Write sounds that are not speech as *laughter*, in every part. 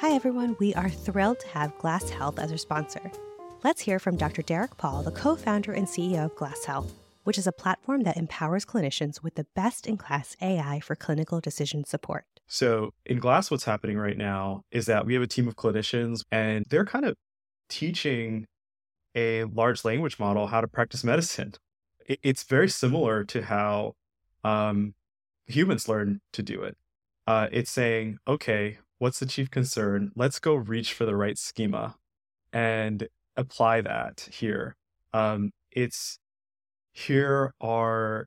Hi, everyone. We are thrilled to have Glass Health as our sponsor. Let's hear from Dr. Dereck Paul, the co founder and CEO of Glass Health, which is a platform that empowers clinicians with the best in class AI for clinical decision support. So, in Glass, what's happening right now is that we have a team of clinicians and they're kind of teaching a large language model how to practice medicine. It's very similar to how um, humans learn to do it. Uh, it's saying, okay, what's the chief concern? Let's go reach for the right schema and apply that here. Um, it's here are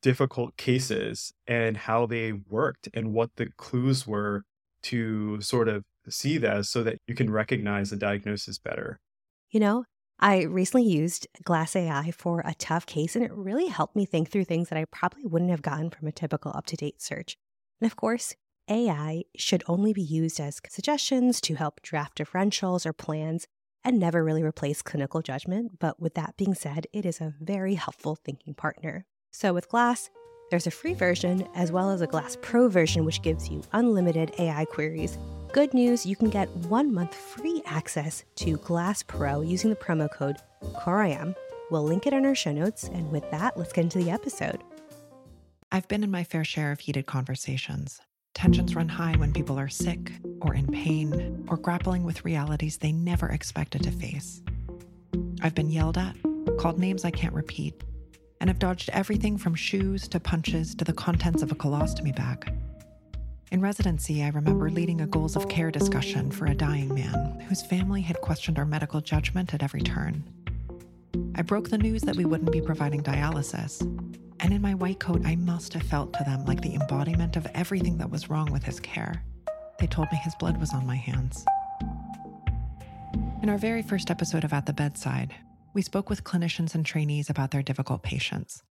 difficult cases and how they worked and what the clues were to sort of see that so that you can recognize the diagnosis better. You know, I recently used Glass AI for a tough case, and it really helped me think through things that I probably wouldn't have gotten from a typical UpToDate search. And of course, AI should only be used as suggestions to help draft differentials or plans and never really replace clinical judgment. But with that being said, it is a very helpful thinking partner. So with Glass, there's a free version as well as a Glass Pro version, which gives you unlimited AI queries. Good news, you can get one month free access to Glass Pro using the promo code COREIM. We'll link it in our show notes. And with that, let's get into the episode. I've been in my fair share of heated conversations. Tensions run high when people are sick or in pain or grappling with realities they never expected to face. I've been yelled at, called names I can't repeat, and have dodged everything from shoes to punches to the contents of a colostomy bag. In residency, I remember leading a goals of care discussion for a dying man whose family had questioned our medical judgment at every turn. I broke the news that we wouldn't be providing dialysis, and in my white coat, I must have felt to them like the embodiment of everything that was wrong with his care. They told me his blood was on my hands. In our very first episode of At the Bedside, we spoke with clinicians and trainees about their difficult patients,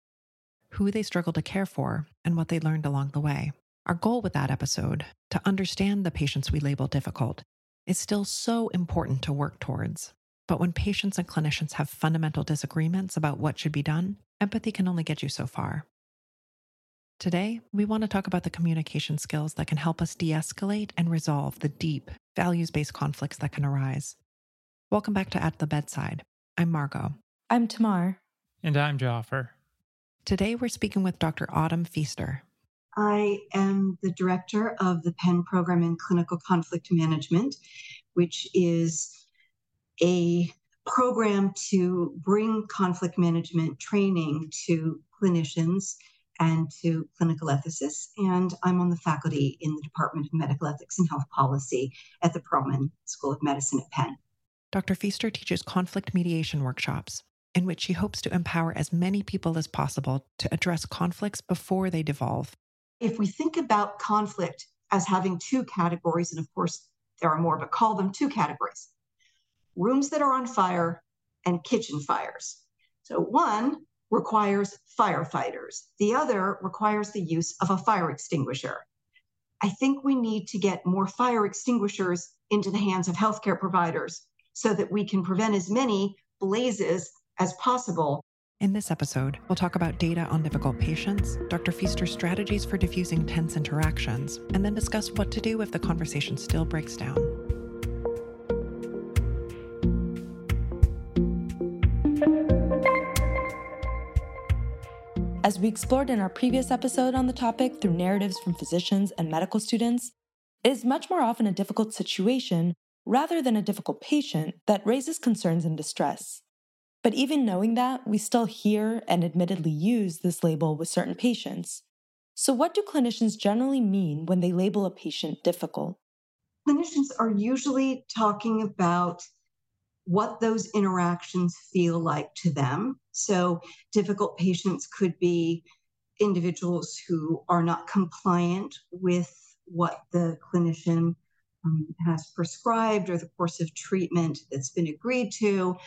who they struggle to care for, and what they learned along the way. Our goal with that episode, to understand the patients we label difficult, is still so important to work towards. But when patients and clinicians have fundamental disagreements about what should be done, empathy can only get you so far. Today, we want to talk about the communication skills that can help us de escalate and resolve the deep, values based conflicts that can arise. Welcome back to At the Bedside. I'm Margot. I'm Tamar. And I'm Jaffer. Today, we're speaking with Dr. Autumn Fiester. I am the director of the Penn Program in Clinical Conflict Management, which is a program to bring conflict management training to clinicians and to clinical ethicists. And I'm on the faculty in the Department of Medical Ethics and Health Policy at the Perelman School of Medicine at Penn. Dr. Fiester teaches conflict mediation workshops in which she hopes to empower as many people as possible to address conflicts before they devolve if we think about conflict as having two categories, and of course there are more, but call them two categories rooms that are on fire and kitchen fires. So one requires firefighters, the other requires the use of a fire extinguisher. I think we need to get more fire extinguishers into the hands of healthcare providers so that we can prevent as many blazes as possible in this episode, we'll talk about data on difficult patients, Dr. Fiester's strategies for diffusing tense interactions, and then discuss what to do if the conversation still breaks down. As we explored in our previous episode on the topic through narratives from physicians and medical students, it is much more often a difficult situation rather than a difficult patient that raises concerns and distress. But even knowing that, we still hear and admittedly use this label with certain patients. So, what do clinicians generally mean when they label a patient difficult? Clinicians are usually talking about what those interactions feel like to them. So, difficult patients could be individuals who are not compliant with what the clinician um, has prescribed or the course of treatment that's been agreed to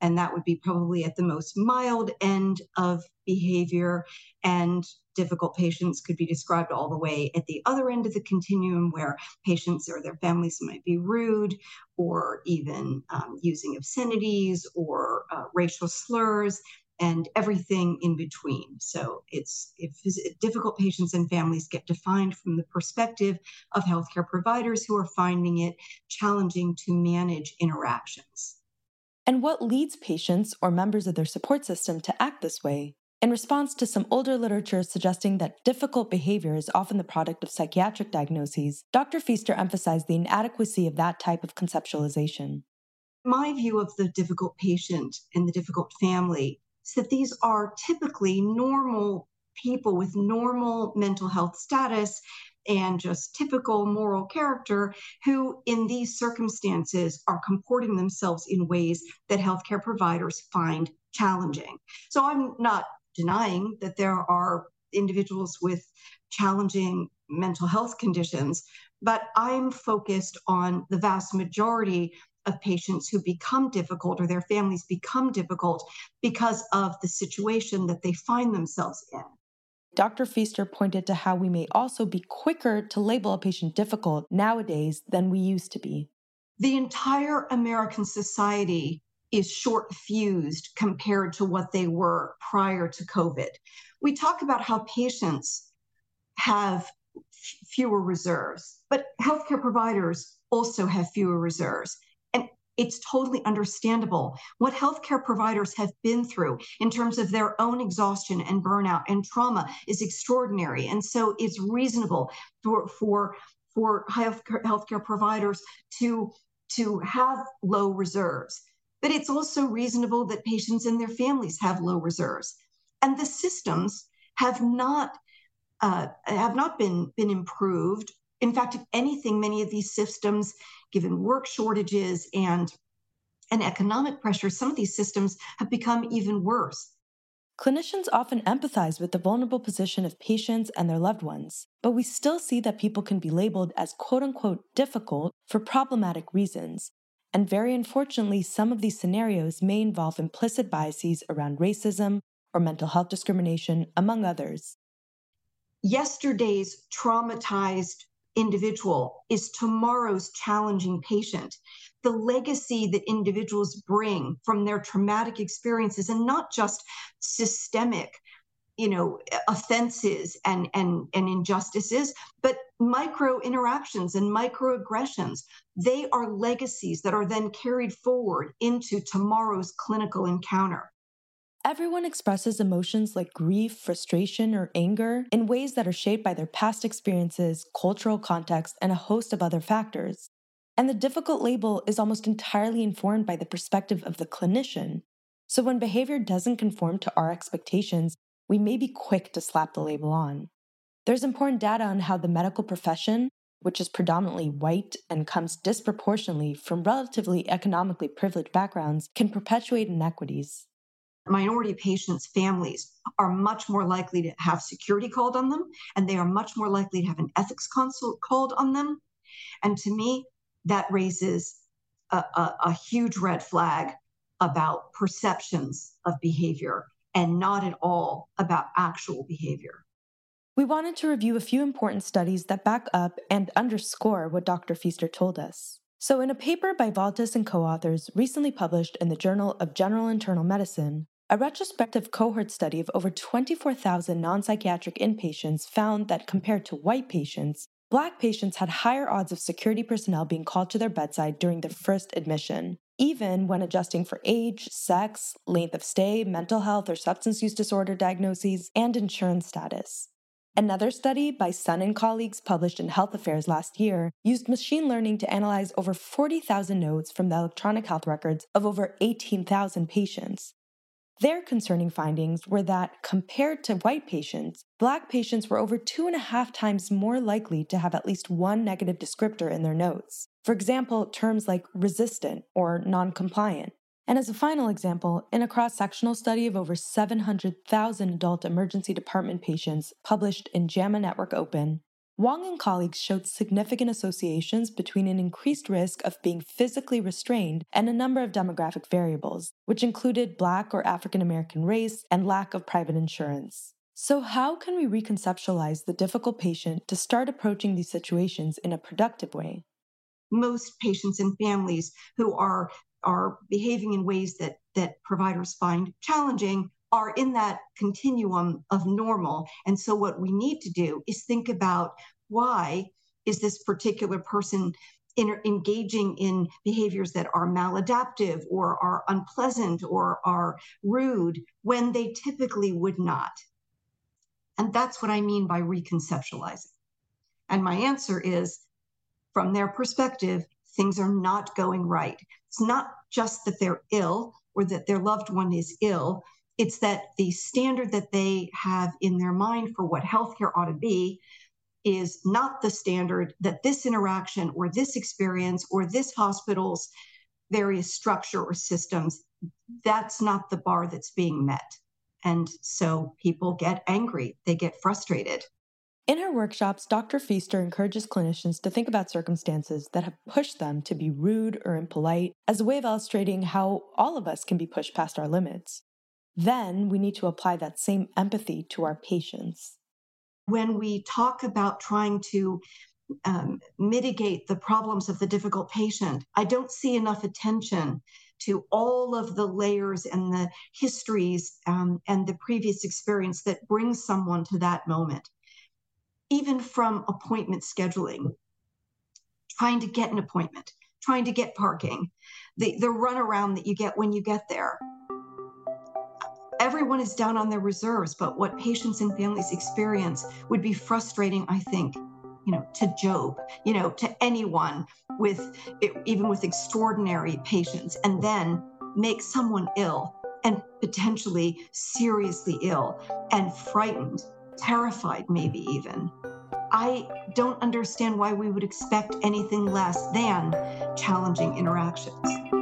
and that would be probably at the most mild end of behavior. And difficult patients could be described all the way at the other end of the continuum, where patients or their families might be rude or even um, using obscenities or uh, racial slurs. and everything in between. So it's if difficult patients and families get defined from the perspective of healthcare providers who are finding it challenging to manage interactions. And what leads patients or members of their support system to act this way? In response to some older literature suggesting that difficult behavior is often the product of psychiatric diagnoses, Dr. Fiester emphasized the inadequacy of that type of conceptualization. My view of the difficult patient and the difficult family is that these are typically normal people with normal mental health status and just typical moral character who, in these circumstances, are comporting themselves in ways that healthcare providers find challenging. So I'm not denying that there are individuals with challenging mental health conditions, but I'm focused on the vast majority of patients who become difficult or their families become difficult because of the situation that they find themselves in. Dr. Fiester pointed to how we may also be quicker to label a patient difficult nowadays than we used to be. The entire American society is short fused compared to what they were prior to COVID. We talk about how patients have f- fewer reserves, but healthcare providers also have fewer reserves And it's totally understandable. What healthcare providers have been through in terms of their own exhaustion and burnout and trauma is extraordinary. And so it's reasonable for, for, for healthcare, healthcare providers to, to have low reserves. But it's also reasonable that patients and their families have low reserves. And the systems have not uh, have not been been improved. In fact, if anything, many of these systems given work shortages and and economic pressure, some of these systems have become even worse. Clinicians often empathize with the vulnerable position of patients and their loved ones, but we still see that people can be labeled as quote unquote difficult for problematic reasons. And very unfortunately, some of these scenarios may involve implicit biases around racism or mental health discrimination, among others. Yesterday's traumatized individual is tomorrow's challenging patient. The legacy that individuals bring from their traumatic experiences and not just systemic you know offenses and and and injustices but micro interactions and microaggressions they are legacies that are then carried forward into tomorrow's clinical encounter Everyone expresses emotions like grief, frustration, or anger in ways that are shaped by their past experiences, cultural context, and a host of other factors. And the difficult label is almost entirely informed by the perspective of the clinician. So when behavior doesn't conform to our expectations, we may be quick to slap the label on. There's important data on how the medical profession, which is predominantly white and comes disproportionately from relatively economically privileged backgrounds, can perpetuate inequities minority patients' families are much more likely to have security called on them, and they are much more likely to have an ethics consult called on them. And to me, that raises a, a, a huge red flag about perceptions of behavior and not at all about actual behavior. We wanted to review a few important studies that back up and underscore what Dr. Fiester told us. So, in a paper by Valtis and co authors recently published in the Journal of General Internal Medicine, a retrospective cohort study of over 24,000 non psychiatric inpatients found that compared to white patients, Black patients had higher odds of security personnel being called to their bedside during their first admission, even when adjusting for age, sex, length of stay, mental health or substance use disorder diagnoses, and insurance status. Another study by Sun and colleagues published in Health Affairs last year used machine learning to analyze over 40,000 notes from the electronic health records of over 18,000 patients. Their concerning findings were that, compared to white patients, Black patients were over two and a half times more likely to have at least one negative descriptor in their notes. For example, terms like resistant or non compliant. And as a final example, in a cross sectional study of over 700,000 adult emergency department patients published in JAMA Network Open, Wong and colleagues showed significant associations between an increased risk of being physically restrained and a number of demographic variables, which included Black or African American race and lack of private insurance. So, how can we reconceptualize the difficult patient to start approaching these situations in a productive way? Most patients and families who are are behaving in ways that that providers find challenging are in that continuum of normal. And so, what we need to do is think about why is this particular person in, engaging in behaviors that are maladaptive or are unpleasant or are rude when they typically would not. And that's what I mean by reconceptualizing. And my answer is from their perspective, things are not going right. It's not just that they're ill or that their loved one is ill, it's that the standard that they have in their mind for what healthcare ought to be is not the standard that this interaction or this experience or this hospital's various structure or systems, that's not the bar that's being met. And so people get angry, they get frustrated. In her workshops, Dr. Fiester encourages clinicians to think about circumstances that have pushed them to be rude or impolite as a way of illustrating how all of us can be pushed past our limits. Then we need to apply that same empathy to our patients. When we talk about trying to um, mitigate the problems of the difficult patient, I don't see enough attention to all of the layers and the histories um, and the previous experience that brings someone to that moment. Even from appointment scheduling, trying to get an appointment, trying to get parking, the, the runaround that you get when you get there everyone is down on their reserves, but what patients and families experience would be frustrating, I think, you know, to Job, you know, to anyone with even with extraordinary patience, and then make someone ill and potentially seriously ill and frightened, terrified, maybe even. I don't understand why we would expect anything less than challenging interactions.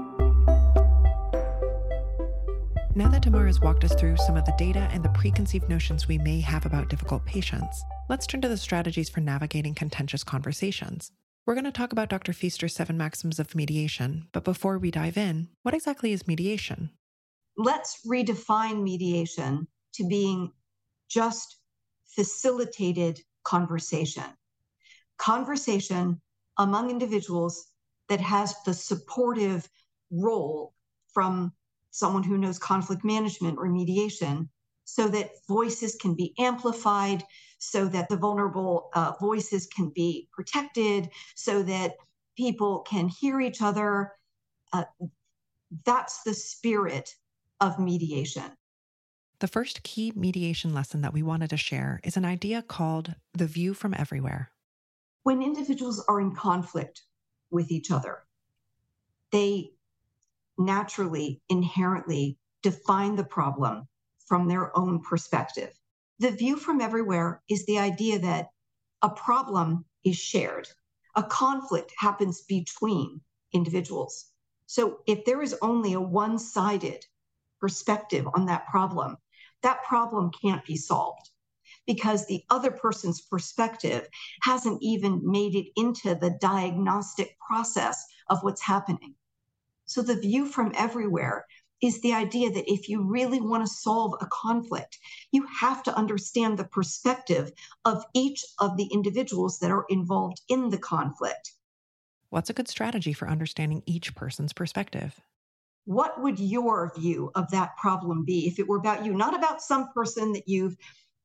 Now that Tamar has walked us through some of the data and the preconceived notions we may have about difficult patients, let's turn to the strategies for navigating contentious conversations. We're going to talk about Dr. Fiester's seven maxims of mediation, but before we dive in, what exactly is mediation? Let's redefine mediation to being just facilitated conversation. Conversation among individuals that has the supportive role from someone who knows conflict management or mediation so that voices can be amplified, so that the vulnerable uh, voices can be protected, so that people can hear each other. Uh, that's the spirit of mediation. The first key mediation lesson that we wanted to share is an idea called the view from everywhere. When individuals are in conflict with each other, they naturally, inherently define the problem from their own perspective. The view from everywhere is the idea that a problem is shared, a conflict happens between individuals. So if there is only a one sided perspective on that problem, that problem can't be solved because the other person's perspective hasn't even made it into the diagnostic process of what's happening. So the view from everywhere is the idea that if you really want to solve a conflict, you have to understand the perspective of each of the individuals that are involved in the conflict. What's a good strategy for understanding each person's perspective? What would your view of that problem be if it were about you, not about some person that you've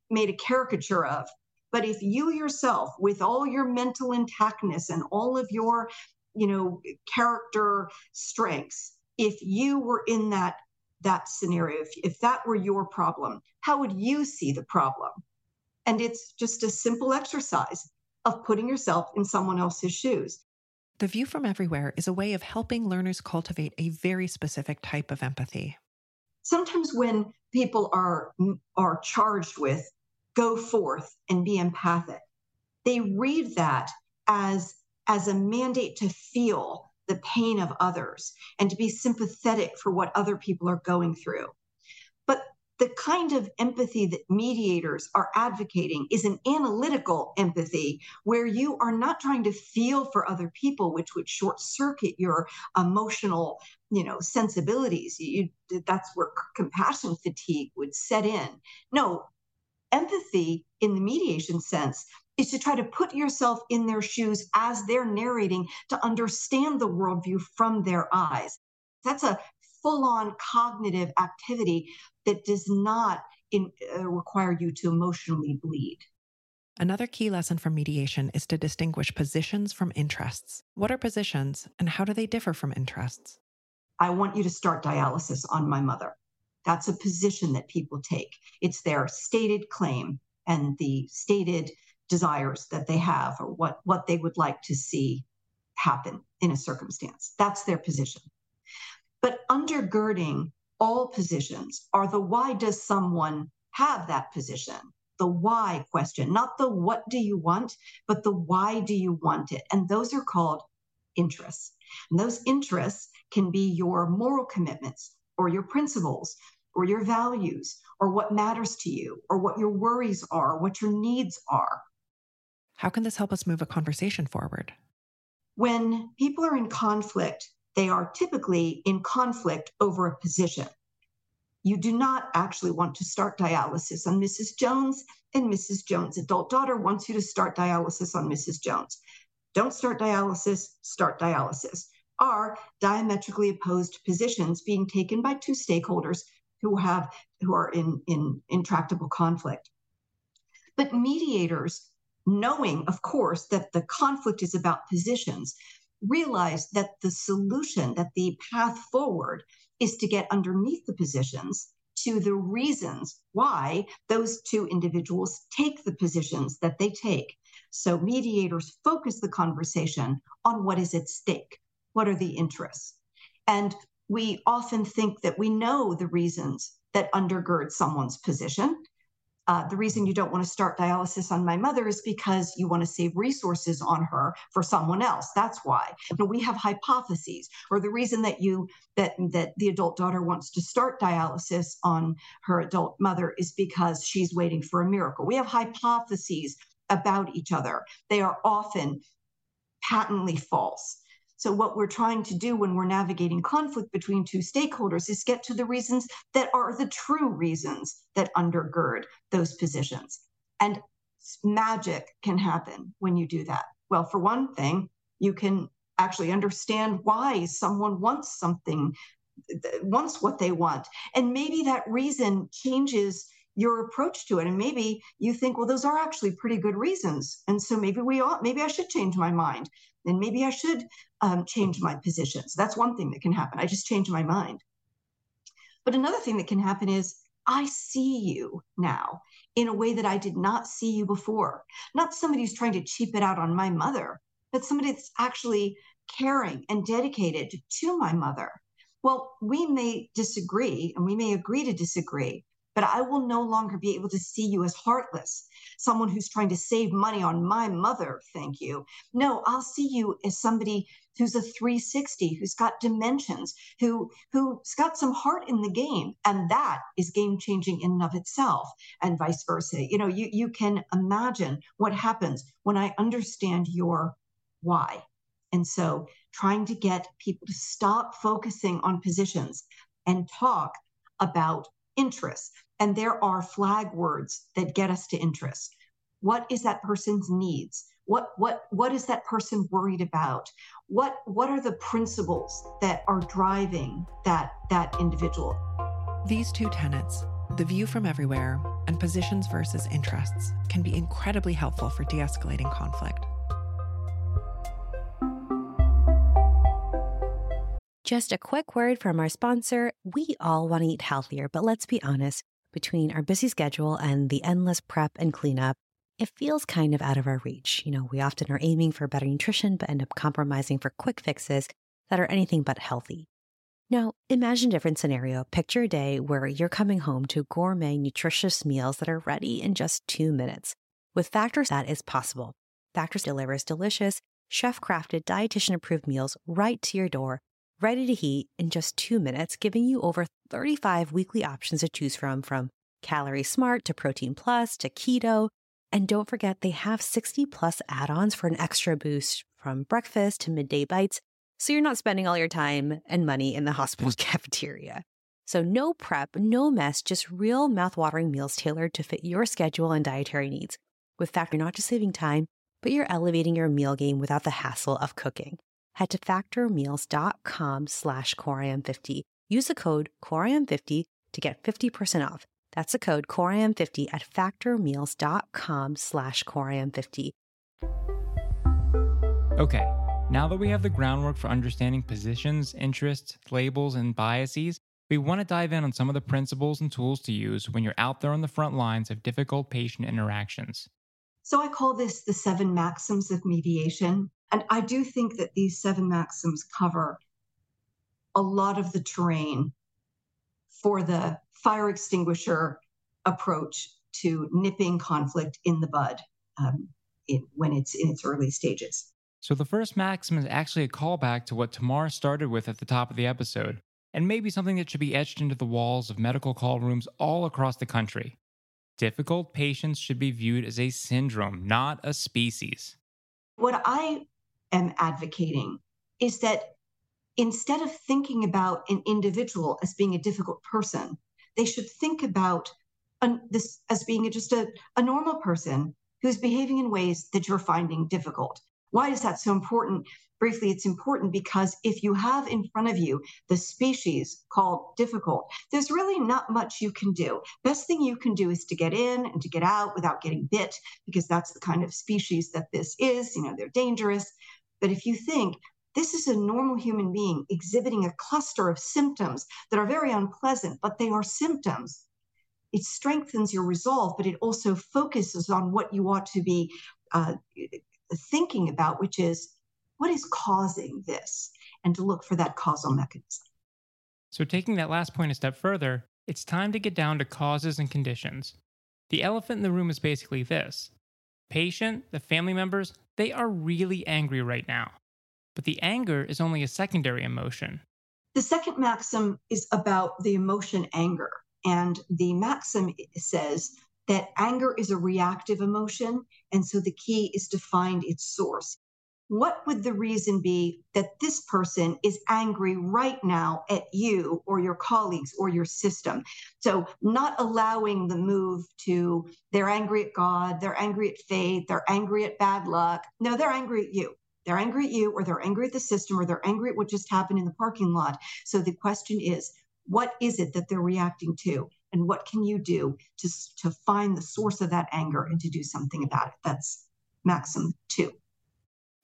made a caricature of, but if you yourself, with all your mental intactness and all of your you know character strengths. If you were in that that scenario if, if that were your problem how would you see the problem? And it's just a simple exercise of putting yourself in someone else's shoes. The view from everywhere is a way of helping learners cultivate a very specific type of empathy. Sometimes when people are are charged with go forth and be empathic they read that as as a mandate to feel the pain of others and to be sympathetic for what other people are going through. But the kind of empathy that mediators are advocating is an analytical empathy where you are not trying to feel for other people, which would short circuit your emotional, you know, sensibilities. You, that's where compassion fatigue would set in. No, empathy in the mediation sense is to try to put yourself in their shoes as they're narrating to understand the worldview from their eyes. That's a full on cognitive activity that does not in, uh, require you to emotionally bleed. Another key lesson from mediation is to distinguish positions from interests. What are positions and how do they differ from interests? I want you to start dialysis on my mother. That's a position that people take. It's their stated claim and the stated desires that they have or what, what they would like to see happen in a circumstance. That's their position. But undergirding all positions are the why does someone have that position? The why question, not the what do you want, but the why do you want it? And those are called interests. And those interests can be your moral commitments or your principles or your values or what matters to you or what your worries are, what your needs are. How can this help us move a conversation forward? When people are in conflict, they are typically in conflict over a position. You do not actually want to start dialysis on Mrs. Jones, and Mrs. Jones' adult daughter wants you to start dialysis on Mrs. Jones. Don't start dialysis, start dialysis. Are diametrically opposed positions being taken by two stakeholders who have who are in, in intractable conflict. But mediators, knowing, of course, that the conflict is about positions, realize that the solution, that the path forward is to get underneath the positions to the reasons why those two individuals take the positions that they take. So mediators focus the conversation on what is at stake, what are the interests. And we often think that we know the reasons that undergird someone's position. Uh, the reason you don't want to start dialysis on my mother is because you want to save resources on her for someone else. That's why. But we have hypotheses, or the reason that you that that the adult daughter wants to start dialysis on her adult mother is because she's waiting for a miracle. We have hypotheses about each other. They are often patently false. So, what we're trying to do when we're navigating conflict between two stakeholders is get to the reasons that are the true reasons that undergird those positions. And magic can happen when you do that. Well, for one thing, you can actually understand why someone wants something, wants what they want. And maybe that reason changes your approach to it and maybe you think well those are actually pretty good reasons and so maybe we ought maybe i should change my mind and maybe i should um, change my positions. That's one thing that can happen. I just change my mind. But another thing that can happen is I see you now in a way that I did not see you before. Not somebody who's trying to cheap it out on my mother, but somebody that's actually caring and dedicated to my mother. Well, we may disagree and we may agree to disagree, but I will no longer be able to see you as heartless, someone who's trying to save money on my mother. Thank you. No, I'll see you as somebody who's a 360, who's got dimensions, who who's got some heart in the game, and that is game changing in and of itself, and vice versa. You know, you you can imagine what happens when I understand your why. And so trying to get people to stop focusing on positions and talk about interests. And there are flag words that get us to interest. What is that person's needs? What what what is that person worried about? What what are the principles that are driving that that individual? These two tenets, the view from everywhere and positions versus interests, can be incredibly helpful for de-escalating conflict. Just a quick word from our sponsor. We all want to eat healthier, but let's be honest, between our busy schedule and the endless prep and cleanup, it feels kind of out of our reach. You know, we often are aiming for better nutrition, but end up compromising for quick fixes that are anything but healthy. Now, imagine a different scenario. Picture a day where you're coming home to gourmet, nutritious meals that are ready in just two minutes. With Factors, that is possible. Factors delivers delicious, chef crafted, dietitian approved meals right to your door ready to heat in just two minutes, giving you over 35 weekly options to choose from, from Calorie Smart to Protein Plus to Keto. And don't forget, they have 60 plus add ons for an extra boost from breakfast to midday bites, so you're not spending all your time and money in the hospital *laughs* cafeteria. So, no prep, no mess, just real mouthwatering meals tailored to fit your schedule and dietary needs. With Factor, you're not just saving time, but you're elevating your meal game without the hassle of cooking head to factormeals.com slash coreim50 Use the code COREIM50 to get 50% off. That's the code COREIM50 at factormeals.com slash CORIAM50. Okay, now that we have the groundwork for understanding positions, interests, labels, and biases, we want to dive in on some of the principles and tools to use when you're out there on the front lines of difficult patient interactions. So I call this the seven maxims of mediation. And I do think that these seven maxims cover a lot of the terrain for the fire extinguisher approach to nipping conflict in the bud um, in, when it's in its early stages. So, the first maxim is actually a callback to what Tamar started with at the top of the episode, and maybe something that should be etched into the walls of medical call rooms all across the country. Difficult patients should be viewed as a syndrome, not a species. What I am advocating is that instead of thinking about an individual as being a difficult person, they should think about an, this as being just a, a normal person who's behaving in ways that you're finding difficult. Why is that so important? Briefly, it's important because if you have in front of you the species called difficult, there's really not much you can do. Best thing you can do is to get in and to get out without getting bit, because that's the kind of species that this is. You know, they're dangerous. But if you think this is a normal human being exhibiting a cluster of symptoms that are very unpleasant, but they are symptoms. It strengthens your resolve, but it also focuses on what you ought to be uh, thinking about, which is what is causing this, and to look for that causal mechanism. So, taking that last point a step further, it's time to get down to causes and conditions. The elephant in the room is basically this patient, the family members, they are really angry right now. But the anger is only a secondary emotion. The second maxim is about the emotion anger. And the maxim says that anger is a reactive emotion. And so the key is to find its source. What would the reason be that this person is angry right now at you or your colleagues or your system? So, not allowing the move to they're angry at God, they're angry at faith, they're angry at bad luck. No, they're angry at you. They're angry at you, or they're angry at the system, or they're angry at what just happened in the parking lot. So the question is, what is it that they're reacting to? And what can you do to, to find the source of that anger and to do something about it? That's maxim two.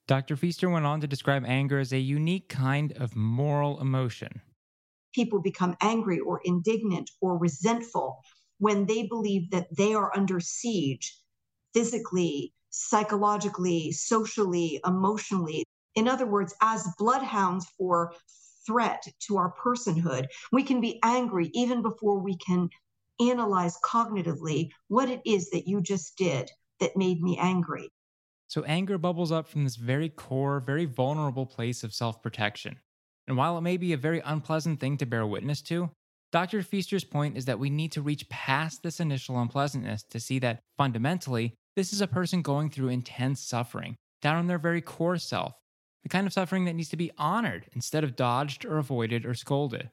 Dr. Fiester went on to describe anger as a unique kind of moral emotion. People become angry or indignant or resentful when they believe that they are under siege physically, psychologically, socially, emotionally. In other words, as bloodhounds for threat to our personhood, we can be angry even before we can analyze cognitively what it is that you just did that made me angry. So, anger bubbles up from this very core, very vulnerable place of self protection. And while it may be a very unpleasant thing to bear witness to, Dr. Fiester's point is that we need to reach past this initial unpleasantness to see that fundamentally, this is a person going through intense suffering, down on their very core self, the kind of suffering that needs to be honored instead of dodged or avoided or scolded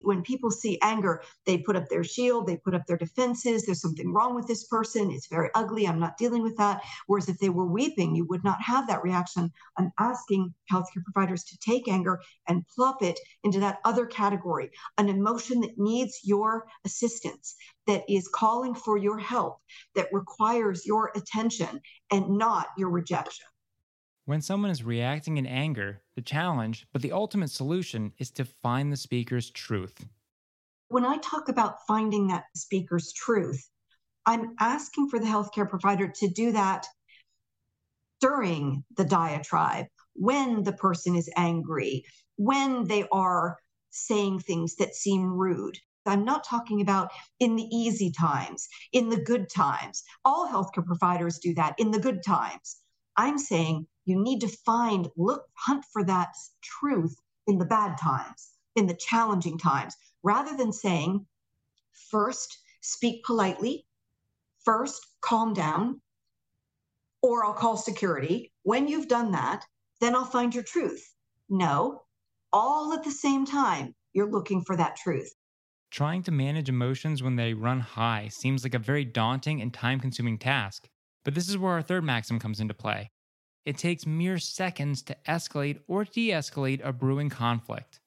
when people see anger, they put up their shield, they put up their defenses. There's something wrong with this person. It's very ugly. I'm not dealing with that. Whereas if they were weeping, you would not have that reaction. I'm asking healthcare providers to take anger and plop it into that other category, an emotion that needs your assistance, that is calling for your help, that requires your attention and not your rejection. When someone is reacting in anger, the challenge, but the ultimate solution, is to find the speaker's truth. When I talk about finding that speaker's truth, I'm asking for the healthcare provider to do that during the diatribe, when the person is angry, when they are saying things that seem rude. I'm not talking about in the easy times, in the good times. All healthcare providers do that in the good times. I'm saying you need to find, look, hunt for that truth in the bad times, in the challenging times, rather than saying, first, speak politely, first, calm down, or I'll call security. When you've done that, then I'll find your truth. No, all at the same time, you're looking for that truth. Trying to manage emotions when they run high seems like a very daunting and time consuming task. But this is where our third maxim comes into play it takes mere seconds to escalate or de escalate a brewing conflict.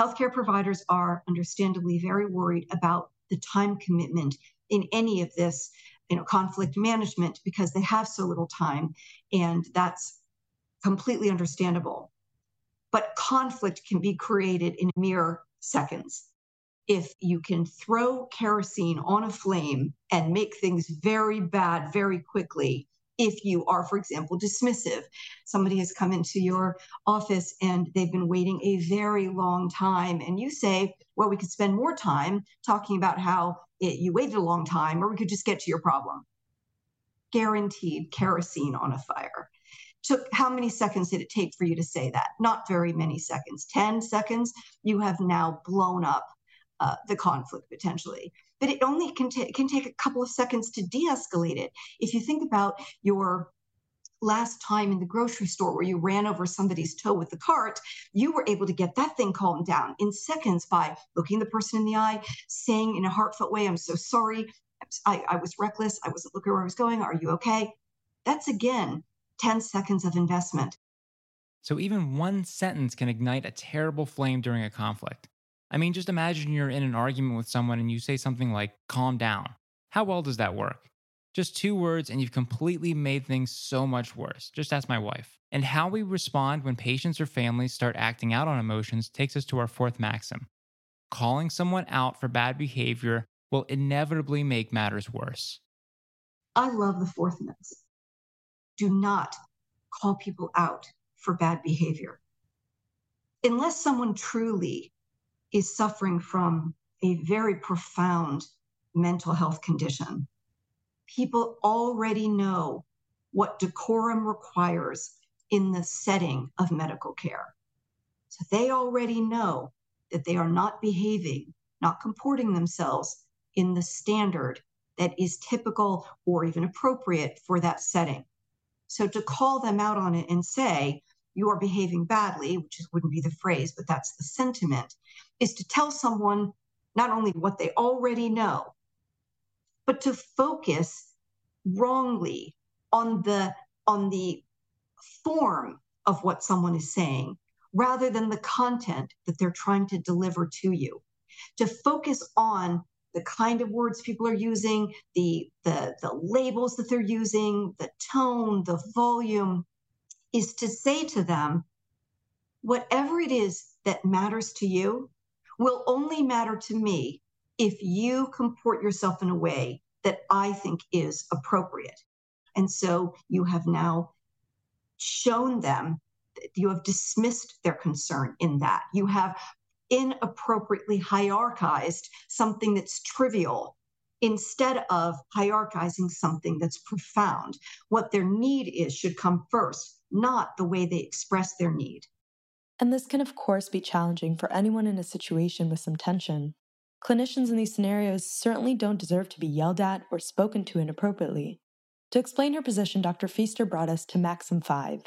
Healthcare providers are understandably very worried about the time commitment in any of this you know conflict management because they have so little time and that's completely understandable but conflict can be created in mere seconds if you can throw kerosene on a flame and make things very bad very quickly if you are, for example, dismissive. Somebody has come into your office and they've been waiting a very long time, and you say, Well, we could spend more time talking about how it, you waited a long time, or we could just get to your problem. Guaranteed kerosene on a fire. Took how many seconds did it take for you to say that? Not very many seconds. 10 seconds, you have now blown up uh, the conflict potentially but it only can, t- can take a couple of seconds to de-escalate it if you think about your last time in the grocery store where you ran over somebody's toe with the cart, you were able to get that thing calmed down in seconds by looking the person in the eye, saying in a heartfelt way, I'm so sorry. I, I was reckless. I wasn't looking where I was going. Are you okay? That's again 10 seconds of investment. So even one sentence can ignite a terrible flame during a conflict. I mean, just imagine you're in an argument with someone and you say something like, calm down. How well does that work? Just two words, and you've completely made things so much worse. Just ask my wife. And how we respond when patients or families start acting out on emotions takes us to our fourth maxim. Calling someone out for bad behavior will inevitably make matters worse. I love the fourth maxim. Do not call people out for bad behavior. Unless someone truly is suffering from a very profound mental health condition. People already know what decorum requires in the setting of medical care. So they already know that they are not behaving, not comporting themselves in the standard that is typical or even appropriate for that setting. So to call them out on it and say, you are behaving badly, which is, wouldn't be the phrase, but that's the sentiment, is to tell someone not only what they already know, but to focus wrongly on the on the form of what someone is saying rather than the content that they're trying to deliver to you. To focus on the kind of words people are using the the the labels that they're using the tone the volume is to say to them whatever it is that matters to you will only matter to me if you comport yourself in a way that I think is appropriate. And so you have now shown them that you have dismissed their concern in that. You have inappropriately hierarchized something that's trivial instead of hierarchizing something that's profound. What their need is should come first, not the way they express their need. And this can, of course, be challenging for anyone in a situation with some tension. Clinicians in these scenarios certainly don't deserve to be yelled at or spoken to inappropriately. To explain her position, Dr. Fiester brought us to Maxim 5.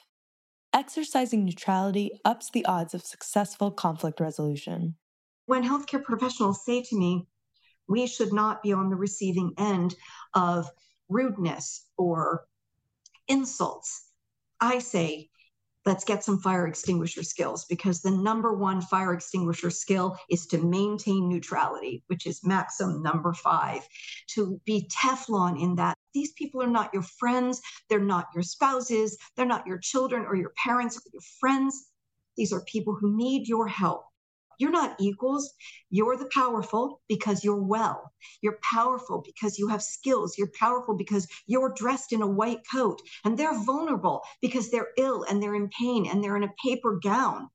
Exercising neutrality ups the odds of successful conflict resolution. When healthcare professionals say to me, we should not be on the receiving end of rudeness or insults, I say, let's get some fire extinguisher skills because the number one fire extinguisher skill is to maintain neutrality, which is maxim number five, to be Teflon in that. These people are not your friends, they're not your spouses, they're not your children or your parents or your friends. These are people who need your help. You're not equals. You're the powerful because you're well. You're powerful because you have skills. You're powerful because you're dressed in a white coat. And they're vulnerable because they're ill and they're in pain and they're in a paper gown.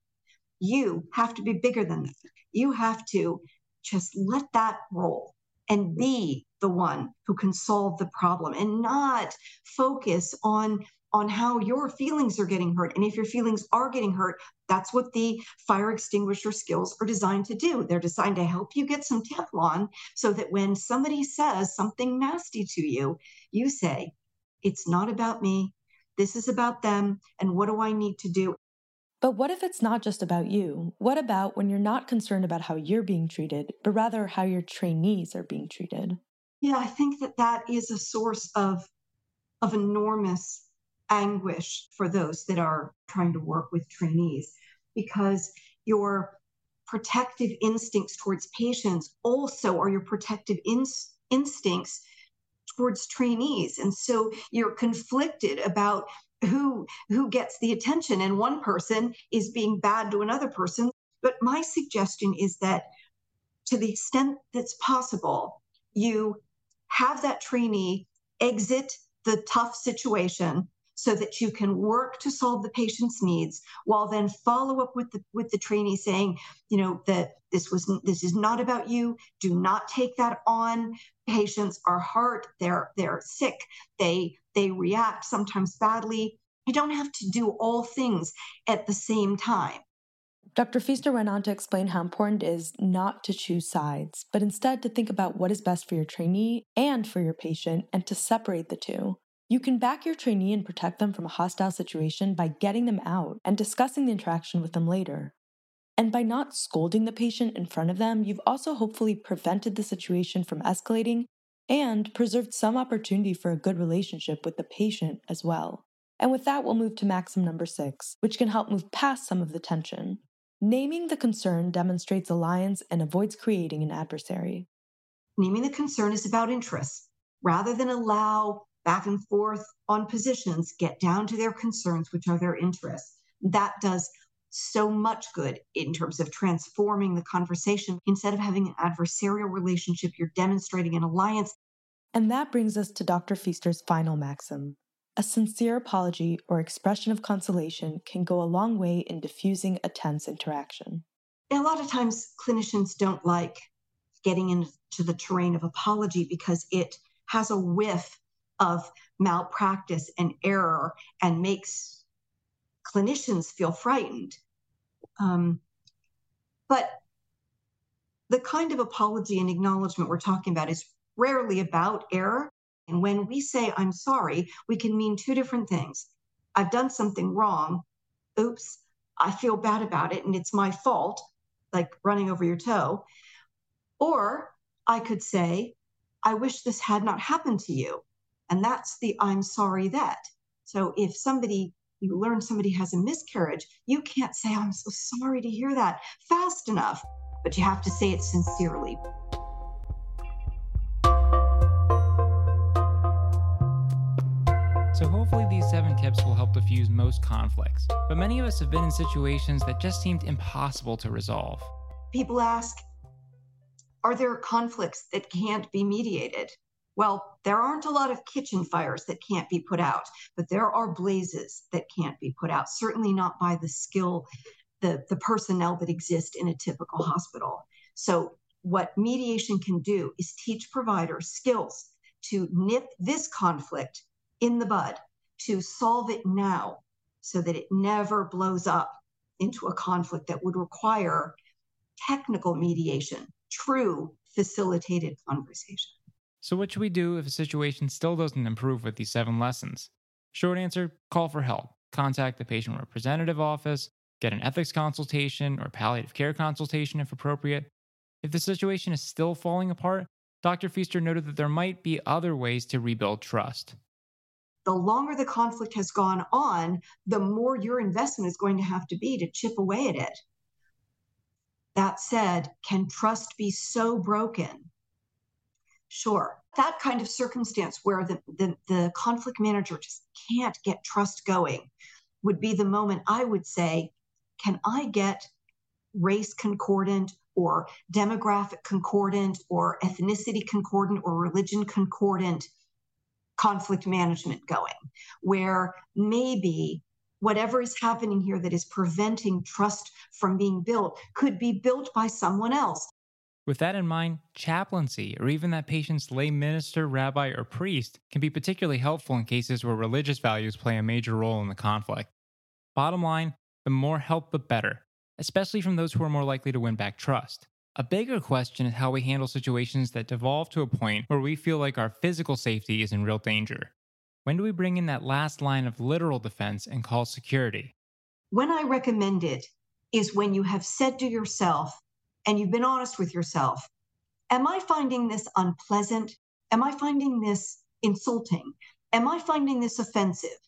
You have to be bigger than that. You have to just let that roll and be the one who can solve the problem and not focus on on how your feelings are getting hurt. And if your feelings are getting hurt, that's what the fire extinguisher skills are designed to do. They're designed to help you get some Teflon so that when somebody says something nasty to you, you say, It's not about me. This is about them. And what do I need to do? But what if it's not just about you? What about when you're not concerned about how you're being treated, but rather how your trainees are being treated? Yeah, I think that that is a source of of enormous anguish for those that are trying to work with trainees because you're protective instincts towards patients also are your protective instincts towards trainees. And so you're conflicted about who who gets the attention and one person is being bad to another person but my suggestion is that to the extent that's possible you have that trainee exit the tough situation so that you can work to solve the patient's needs while then follow up with the with the trainee saying you know that this was this is not about you. Do not take that on. Patients are hurt they're they're sick. They they react sometimes badly. You don't have to do all things at the same time. Dr. Fiester went on to explain how important it is not to choose sides, but instead to think about what is best for your trainee and for your patient and to separate the two. You can back your trainee and protect them from a hostile situation by getting them out and discussing the interaction with them later. And by not scolding the patient in front of them, you've also hopefully prevented the situation from escalating and preserved some opportunity for a good relationship with the patient as well. And with that, we'll move to maxim number six, which can help move past some of the tension. Naming the concern demonstrates alliance and avoids creating an adversary. Naming the concern is about interests. Rather than allow back and forth on positions, get down to their concerns, which are their interests. That does so much good in terms of transforming the conversation. Instead of having an adversarial relationship, you're demonstrating an alliance. And that brings us to Dr. Fiester's final maxim. A sincere apology or expression of consolation can go a long way in diffusing a tense interaction. A lot of times, clinicians don't like getting into the terrain of apology because it has a whiff of malpractice and error and makes clinicians feel frightened. Um, but the kind of apology and acknowledgement we're talking about is rarely about error. And when we say, I'm sorry, we can mean two different things. I've done something wrong. Oops, I feel bad about it and it's my fault, like running over your toe. Or I could say, I wish this had not happened to you. And that's the I'm sorry that. So if somebody, you learn somebody has a miscarriage, you can't say, I'm so sorry to hear that fast enough, but you have to say it sincerely. So, hopefully, these seven tips will help diffuse most conflicts. But many of us have been in situations that just seemed impossible to resolve. People ask, Are there conflicts that can't be mediated? Well, there aren't a lot of kitchen fires that can't be put out, but there are blazes that can't be put out, certainly not by the skill, the, the personnel that exist in a typical hospital. So, what mediation can do is teach providers skills to nip this conflict in the bud, to solve it now so that it never blows up into a conflict that would require technical mediation, true facilitated conversation. So, what should we do if a situation still doesn't improve with these seven lessons? Short answer call for help. Contact the patient representative office, get an ethics consultation or palliative care consultation if appropriate. If the situation is still falling apart, Dr. Fiester noted that there might be other ways to rebuild trust. The longer the conflict has gone on, the more your investment is going to have to be to chip away at it. That said, can trust be so broken Sure. That kind of circumstance where the, the, the conflict manager just can't get trust going would be the moment I would say, can I get race concordant or demographic concordant or ethnicity concordant or religion concordant conflict management going, where maybe whatever is happening here that is preventing trust from being built could be built by someone else. With that in mind, chaplaincy, or even that patient's lay minister, rabbi, or priest, can be particularly helpful in cases where religious values play a major role in the conflict. Bottom line, the more help, the better, especially from those who are more likely to win back trust. A bigger question is how we handle situations that devolve to a point where we feel like our physical safety is in real danger. When do we bring in that last line of literal defense and call security? When I recommend it is when you have said to yourself, and you've been honest with yourself, am I finding this unpleasant? Am I finding this insulting? Am I finding this offensive?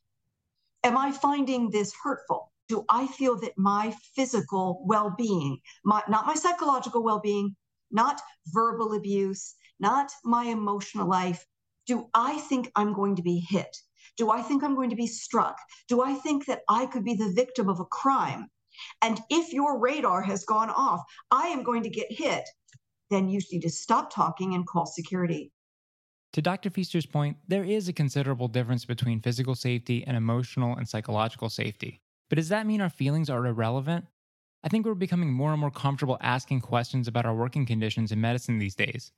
Am I finding this hurtful? Do I feel that my physical well being, not my psychological well being, not verbal abuse, not my emotional life, do I think I'm going to be hit? Do I think I'm going to be struck? Do I think that I could be the victim of a crime? And if your radar has gone off, I am going to get hit, then you need to stop talking and call security. To Dr. Fiester's point, there is a considerable difference between physical safety and emotional and psychological safety. But does that mean our feelings are irrelevant? I think we're becoming more and more comfortable asking questions about our working conditions in medicine these days.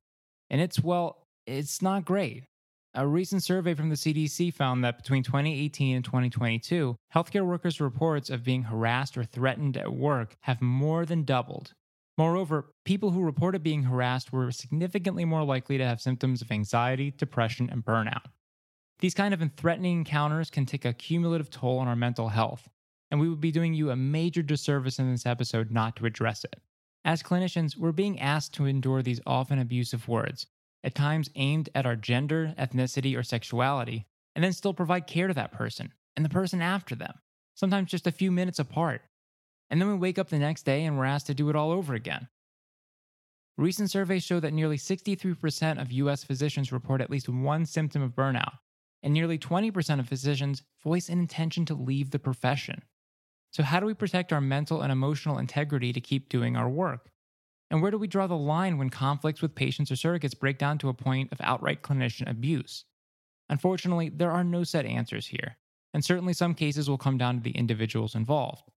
And it's, well, it's not great. A recent survey from the CDC found that between 2018 and 2022, healthcare workers' reports of being harassed or threatened at work have more than doubled. Moreover, people who reported being harassed were significantly more likely to have symptoms of anxiety, depression, and burnout. These kind of threatening encounters can take a cumulative toll on our mental health, and we would be doing you a major disservice in this episode not to address it. As clinicians, we're being asked to endure these often abusive words, at times aimed at our gender, ethnicity, or sexuality, and then still provide care to that person and the person after them, sometimes just a few minutes apart. And then we wake up the next day and we're asked to do it all over again. Recent surveys show that nearly 63% of US physicians report at least one symptom of burnout, and nearly 20% of physicians voice an intention to leave the profession. So, how do we protect our mental and emotional integrity to keep doing our work? And where do we draw the line when conflicts with patients or surrogates break down to a point of outright clinician abuse? Unfortunately, there are no set answers here, and certainly some cases will come down to the individuals involved.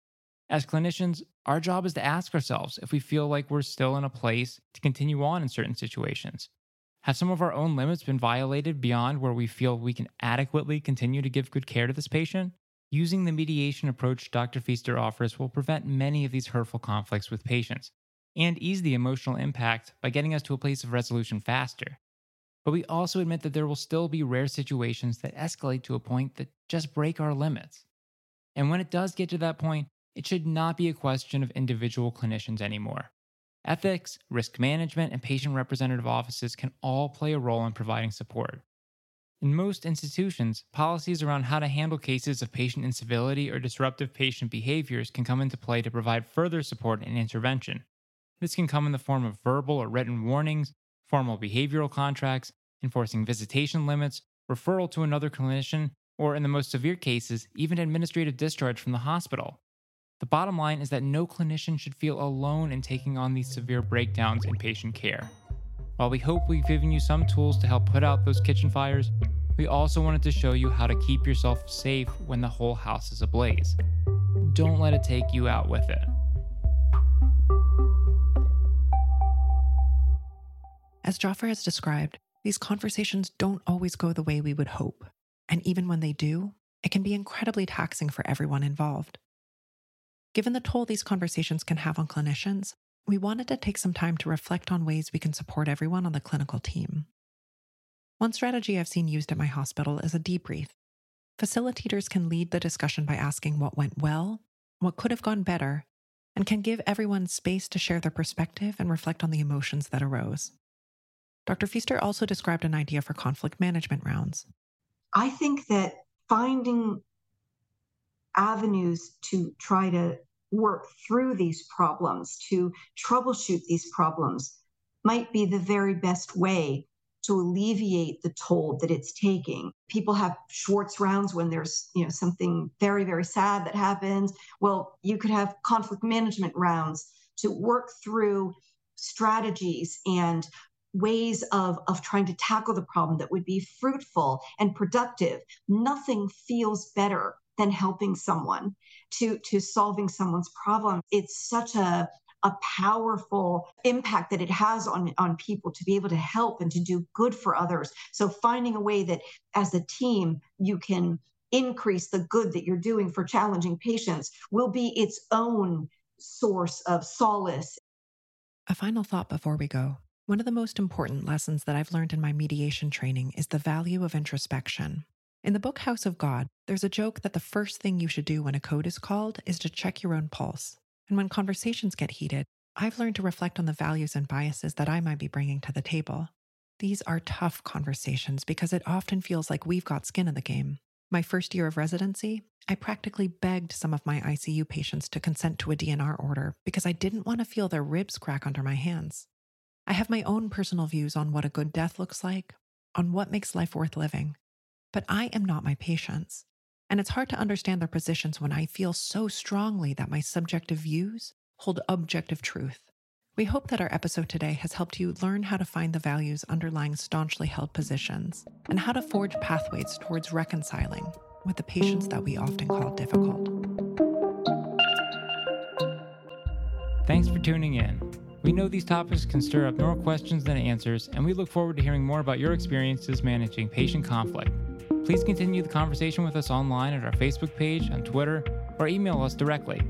As clinicians, our job is to ask ourselves if we feel like we're still in a place to continue on in certain situations. Have some of our own limits been violated beyond where we feel we can adequately continue to give good care to this patient? Using the mediation approach Dr. Fiester offers will prevent many of these hurtful conflicts with patients and ease the emotional impact by getting us to a place of resolution faster. But we also admit that there will still be rare situations that escalate to a point that just break our limits. And when it does get to that point, it should not be a question of individual clinicians anymore. Ethics, risk management, and patient representative offices can all play a role in providing support. In most institutions, policies around how to handle cases of patient incivility or disruptive patient behaviors can come into play to provide further support and intervention. This can come in the form of verbal or written warnings, formal behavioral contracts, enforcing visitation limits, referral to another clinician, or in the most severe cases, even administrative discharge from the hospital. The bottom line is that no clinician should feel alone in taking on these severe breakdowns in patient care. While we hope we've given you some tools to help put out those kitchen fires, we also wanted to show you how to keep yourself safe when the whole house is ablaze. Don't let it take you out with it. As Jaffer has described, these conversations don't always go the way we would hope. And even when they do, it can be incredibly taxing for everyone involved. Given the toll these conversations can have on clinicians, we wanted to take some time to reflect on ways we can support everyone on the clinical team. One strategy I've seen used at my hospital is a debrief. Facilitators can lead the discussion by asking what went well, what could have gone better, and can give everyone space to share their perspective and reflect on the emotions that arose. Dr. Fiester also described an idea for conflict management rounds. I think that finding avenues to try to work through these problems, to troubleshoot these problems, might be the very best way to alleviate the toll that it's taking. People have Schwartz rounds when there's, you know, something very very sad that happens. Well, you could have conflict management rounds to work through strategies and ways of, of trying to tackle the problem that would be fruitful and productive. Nothing feels better than helping someone to, to solving someone's problem. It's such a, a powerful impact that it has on, on people to be able to help and to do good for others. So finding a way that as a team you can increase the good that you're doing for challenging patients will be its own source of solace. A final thought before we go. One of the most important lessons that I've learned in my mediation training is the value of introspection. In the book House of God, there's a joke that the first thing you should do when a code is called is to check your own pulse. And when conversations get heated, I've learned to reflect on the values and biases that I might be bringing to the table. These are tough conversations because it often feels like we've got skin in the game. My first year of residency, I practically begged some of my ICU patients to consent to a DNR order because I didn't want to feel their ribs crack under my hands. I have my own personal views on what a good death looks like, on what makes life worth living, but I am not my patients. And it's hard to understand their positions when I feel so strongly that my subjective views hold objective truth. We hope that our episode today has helped you learn how to find the values underlying staunchly held positions and how to forge pathways towards reconciling with the patients that we often call difficult. Thanks for tuning in. We know these topics can stir up more questions than answers, and we look forward to hearing more about your experiences managing patient conflict. Please continue the conversation with us online at our Facebook page, on Twitter, or email us directly.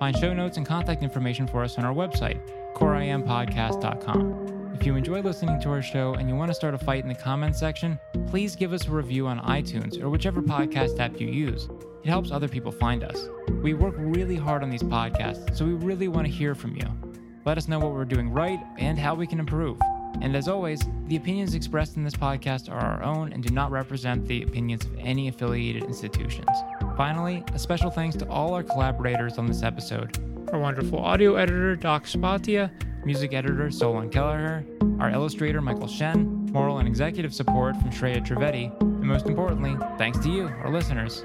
Find show notes and contact information for us on our website, coreimpodcast.com. If you enjoy listening to our show and you want to start a fight in the comments section, please give us a review on iTunes or whichever podcast app you use. It helps other people find us. We work really hard on these podcasts, so we really want to hear from you. Let us know what we're doing right and how we can improve. And as always, the opinions expressed in this podcast are our own and do not represent the opinions of any affiliated institutions. Finally, a special thanks to all our collaborators on this episode our wonderful audio editor, Doc Spatia, music editor, Solon Kelleher, our illustrator, Michael Shen, moral and executive support from Shreya Trivedi, and most importantly, thanks to you, our listeners.